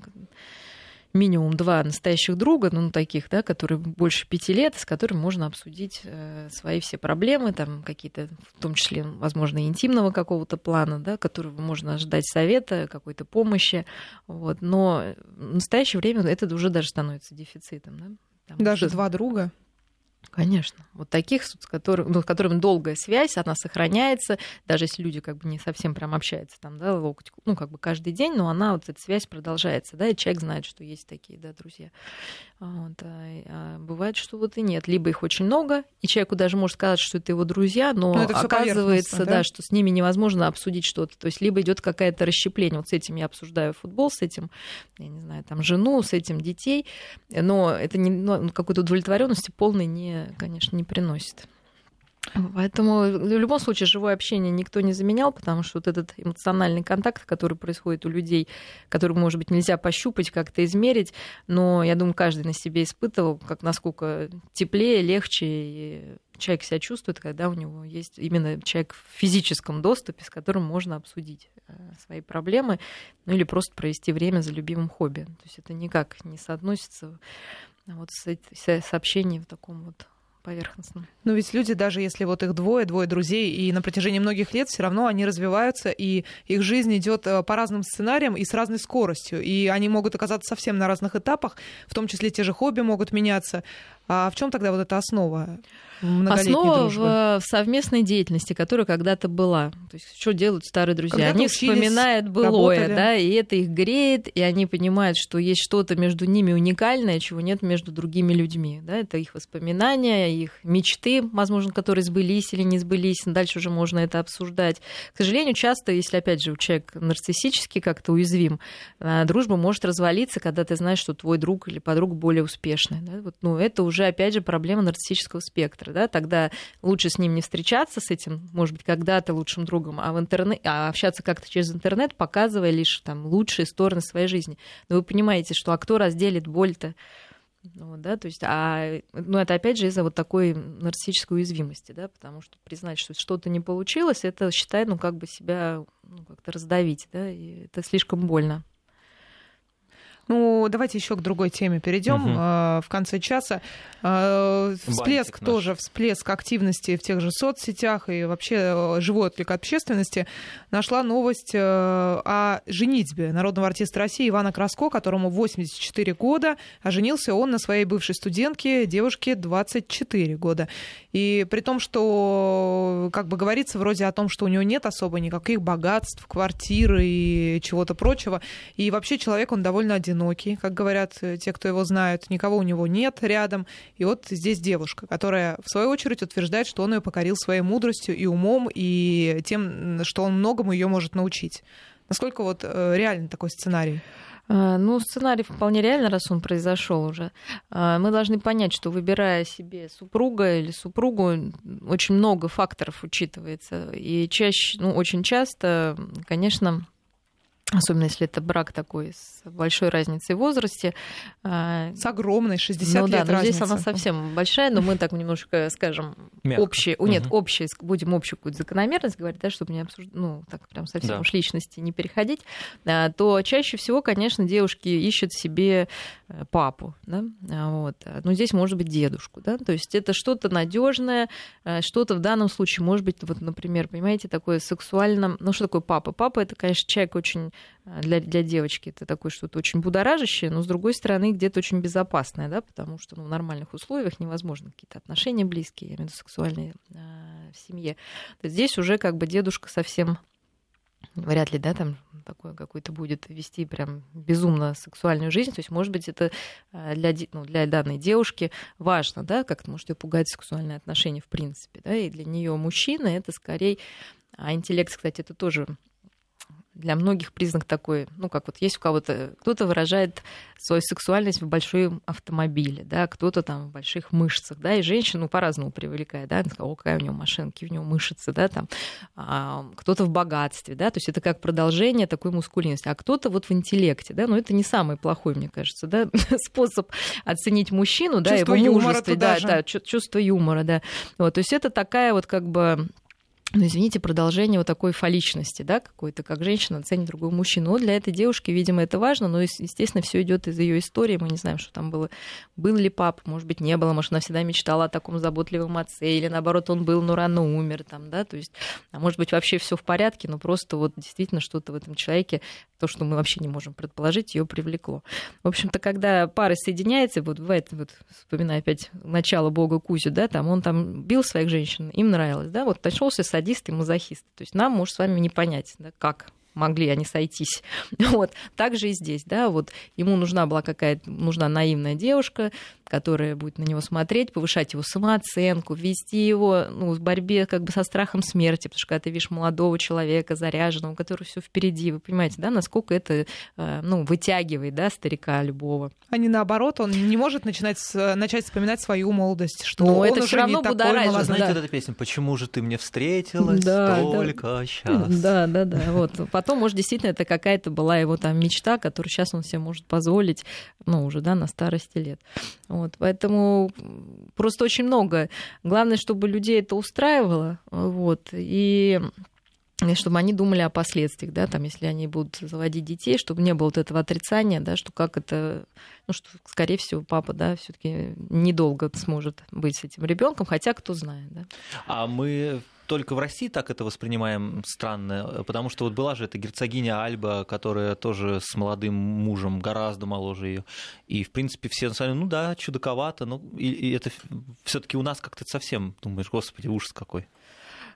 минимум два настоящих друга, ну, таких, да, которые больше пяти лет, с которыми можно обсудить э, свои все проблемы, там какие-то, в том числе, возможно, интимного какого-то плана, да, которого можно ожидать совета, какой-то помощи, вот. Но в настоящее время это уже даже становится дефицитом, да. Там даже два друга? Конечно. Вот таких, с, которым, ну, с которыми долгая связь, она сохраняется, даже если люди как бы не совсем прям общаются там, да, локоть, ну, как бы каждый день, но она, вот эта связь продолжается, да, и человек знает, что есть такие, да, друзья. Вот, а, а бывает, что вот и нет. Либо их очень много, и человеку даже может сказать, что это его друзья, но, но оказывается, да? да, что с ними невозможно обсудить что-то. То есть либо идет какое-то расщепление. Вот с этим я обсуждаю футбол, с этим, я не знаю, там жену, с этим детей, но это не, ну, какой-то удовлетворенности полной не конечно, не приносит. Поэтому в любом случае живое общение никто не заменял, потому что вот этот эмоциональный контакт, который происходит у людей, который, может быть, нельзя пощупать, как-то измерить, но я думаю, каждый на себе испытывал, как насколько теплее, легче и человек себя чувствует, когда у него есть именно человек в физическом доступе, с которым можно обсудить э, свои проблемы, ну или просто провести время за любимым хобби. То есть это никак не соотносится вот с, с общением в таком вот поверхностном. Но ведь люди, даже если вот их двое, двое друзей, и на протяжении многих лет все равно они развиваются, и их жизнь идет э, по разным сценариям и с разной скоростью. И они могут оказаться совсем на разных этапах, в том числе те же хобби могут меняться. А в чем тогда вот эта основа? Основа дружбы? в совместной деятельности, которая когда-то была. То есть, что делают старые друзья? Когда они учились, вспоминают былое, работали. да, и это их греет, и они понимают, что есть что-то между ними уникальное, чего нет между другими людьми. Да? Это их воспоминания, их мечты, возможно, которые сбылись или не сбылись. Дальше уже можно это обсуждать. К сожалению, часто, если, опять же, у человека нарциссически как-то уязвим, а, дружба может развалиться, когда ты знаешь, что твой друг или подруга более успешный. Да? Вот, ну, это уже, опять же, проблема нарциссического спектра да, тогда лучше с ним не встречаться, с этим, может быть, когда-то лучшим другом, а, в интернет, а общаться как-то через интернет, показывая лишь там лучшие стороны своей жизни. Но вы понимаете, что а кто разделит боль-то? Ну, да, то есть, а, ну, это опять же из-за вот такой нарциссической уязвимости, да, потому что признать, что что-то не получилось, это считай, ну, как бы себя ну, как-то раздавить, да, и это слишком больно. Ну, давайте еще к другой теме перейдем угу. в конце часа. Э, всплеск Бантик тоже, наш. всплеск активности в тех же соцсетях и вообще э, живой отклик общественности. Нашла новость о женитьбе народного артиста России Ивана Краско, которому 84 года, а женился он на своей бывшей студентке, девушке 24 года. И при том, что, как бы говорится, вроде о том, что у него нет особо никаких богатств, квартиры и чего-то прочего. И вообще человек, он довольно одинокий одинокий, как говорят э, те, кто его знают, никого у него нет рядом. И вот здесь девушка, которая, в свою очередь, утверждает, что он ее покорил своей мудростью и умом, и тем, что он многому ее может научить. Насколько вот э, реален такой сценарий? А, ну, сценарий вполне реально, раз он произошел уже. А, мы должны понять, что выбирая себе супруга или супругу, очень много факторов учитывается. И чаще, ну, очень часто, конечно, Особенно если это брак такой с большой разницей в возрасте. А, с огромной, 60 ну, лет да, но разница. здесь она совсем большая, но мы так немножко скажем Мягко. общие, угу. нет, общие, будем общую какую-то закономерность говорить, да, чтобы не обсуждать, ну, так прям совсем да. уж личности не переходить, а, то чаще всего, конечно, девушки ищут себе э, папу, да, а, вот. Но здесь может быть дедушку, да, то есть это что-то надежное, э, что-то в данном случае может быть, вот, например, понимаете, такое сексуально, ну, что такое папа? Папа это, конечно, человек очень для, для девочки это такое что-то очень будоражащее, но с другой стороны где-то очень безопасное, да, потому что ну, в нормальных условиях невозможно какие-то отношения близкие, я в сексуальные э, в семье. Здесь уже как бы дедушка совсем вряд ли, да, там такое какой-то будет вести прям безумно сексуальную жизнь. То есть, может быть, это э, для, ну, для данной девушки важно, да, как-то может ее пугать сексуальные отношения в принципе, да, и для нее мужчина это скорее а интеллект, кстати, это тоже для многих признак такой, ну, как вот есть у кого-то, кто-то выражает свою сексуальность в большом автомобиле, да, кто-то там в больших мышцах, да, и женщину по-разному привлекает, да, о, какая у него машинки, у него мышцы, да, там, а, кто-то в богатстве, да, то есть это как продолжение такой мускулинности, а кто-то вот в интеллекте, да, но это не самый плохой, мне кажется, да, способ оценить мужчину, да, чувство его мужество, да, да, чувство юмора, да, вот, то есть это такая вот как бы ну, извините, продолжение вот такой фаличности, да, какой-то, как женщина ценит другого мужчину. Вот для этой девушки, видимо, это важно, но, естественно, все идет из ее истории. Мы не знаем, что там было. Был ли папа, может быть, не было, может, она всегда мечтала о таком заботливом отце, или наоборот, он был, но рано умер, там, да, то есть, а может быть, вообще все в порядке, но просто вот действительно что-то в этом человеке, то, что мы вообще не можем предположить, ее привлекло. В общем-то, когда пары соединяются, вот бывает, вот вспоминая опять начало бога Кузю, да, там он там бил своих женщин, им нравилось, да, вот нашелся садист и мазохист. То есть нам, может, с вами не понять, да, как могли они сойтись. Вот. Так же и здесь, да, вот ему нужна была какая-то, нужна наивная девушка, которая будет на него смотреть, повышать его самооценку, вести его ну, в борьбе как бы со страхом смерти, потому что когда ты видишь молодого человека, заряженного, у которого все впереди, вы понимаете, да, насколько это э, ну, вытягивает, да, старика любого. А не наоборот, он не может начинать, начать вспоминать свою молодость, что Но он это уже все равно не такой молодой. Знаете да. вот эта песня «Почему же ты мне встретилась Да, только да. сейчас?» Да, да, да. Вот. Потом, может, действительно, это какая-то была его там мечта, которую сейчас он себе может позволить, ну, уже, да, на старости лет. Вот. Поэтому просто очень много. Главное, чтобы людей это устраивало, вот, и чтобы они думали о последствиях, да, там, если они будут заводить детей, чтобы не было вот этого отрицания, да, что как это, ну, что, скорее всего, папа, да, все таки недолго сможет быть с этим ребенком, хотя кто знает, да. А мы только в России так это воспринимаем странно, потому что вот была же эта герцогиня Альба, которая тоже с молодым мужем, гораздо моложе ее, и в принципе все сказали, ну да, чудаковато, ну и, и это все-таки у нас как-то совсем думаешь, господи, ужас какой.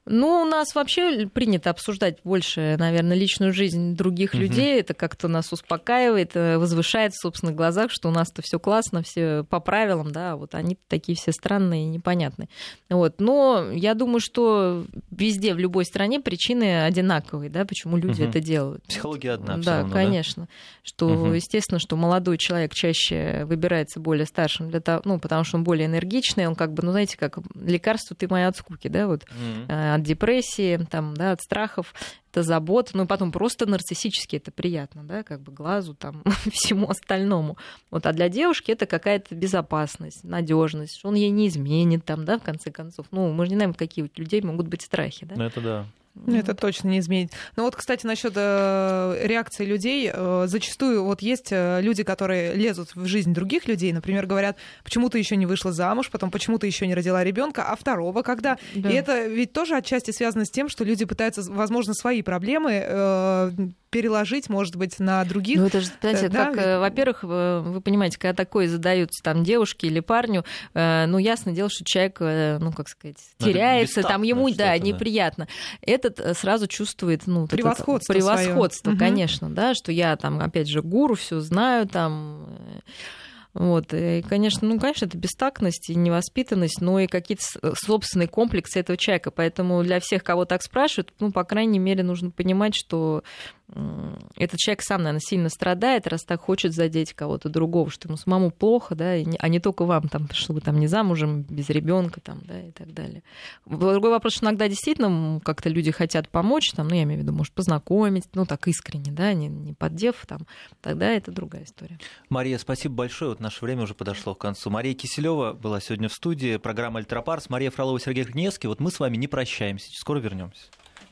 Ну, у нас вообще принято обсуждать больше, наверное, личную жизнь других людей. Это как-то нас успокаивает, э, возвышает в собственных глазах, что у нас-то все классно, все по правилам, да, вот они такие все странные и непонятные. Вот. Но я думаю, что везде, в любой стране причины одинаковые, да, почему люди это делают. Психология одна. Да, равно, конечно. Что, Мгм. естественно, что молодой человек чаще выбирается более старшим для того, ну, потому что он более энергичный, он как бы, ну, знаете, как лекарство ты моя от скуки, да, вот. От депрессии, там, да, от страхов, это забота, ну и потом просто нарциссически это приятно, да, как бы глазу, там, всему остальному. Вот, а для девушки это какая-то безопасность, надежность, что он ей не изменит, там, да, в конце концов. Ну, мы же не знаем, какие у людей могут быть страхи, да. Ну, это да. Ну, Это точно не изменит. Но вот, кстати, насчет э, реакции людей, э, зачастую вот есть э, люди, которые лезут в жизнь других людей, например, говорят, почему ты еще не вышла замуж, потом почему ты еще не родила ребенка, а второго когда. Да. И это ведь тоже отчасти связано с тем, что люди пытаются, возможно, свои проблемы э, переложить, может быть, на других. Ну, это же, понимаете, Да, как, э, во-первых, э, вы понимаете, когда такое задаются там девушке или парню, э, ну, ясно дело, что человек, э, ну, как сказать, Ну, теряется, там ему, да, неприятно. Этот э, сразу чувствует, ну, это Превосходство превосходство, своё. Мгм. конечно, да, что я там, опять же, гуру, все знаю, там, э, вот, и, конечно, ну, конечно, это бестактность и невоспитанность, но и какие-то собственные комплексы этого человека. Поэтому для всех, кого так спрашивают, ну, по крайней мере, нужно понимать, что этот человек сам, наверное, сильно страдает, раз так хочет задеть кого-то другого, что ему самому плохо, да, а не только вам, там, что вы там не замужем, без ребенка, там, да, и так далее. Другой вопрос, что иногда действительно как-то люди хотят помочь, там, ну, я имею в виду, может, познакомить, ну, так искренне, да, не, не поддев, там, тогда это другая история. Мария, спасибо большое. Вот наше время уже подошло к концу. Мария Киселева была сегодня в студии. Программа «Альтропарс». Мария Фролова, Сергей Гневский. Вот мы с вами не прощаемся. Скоро вернемся.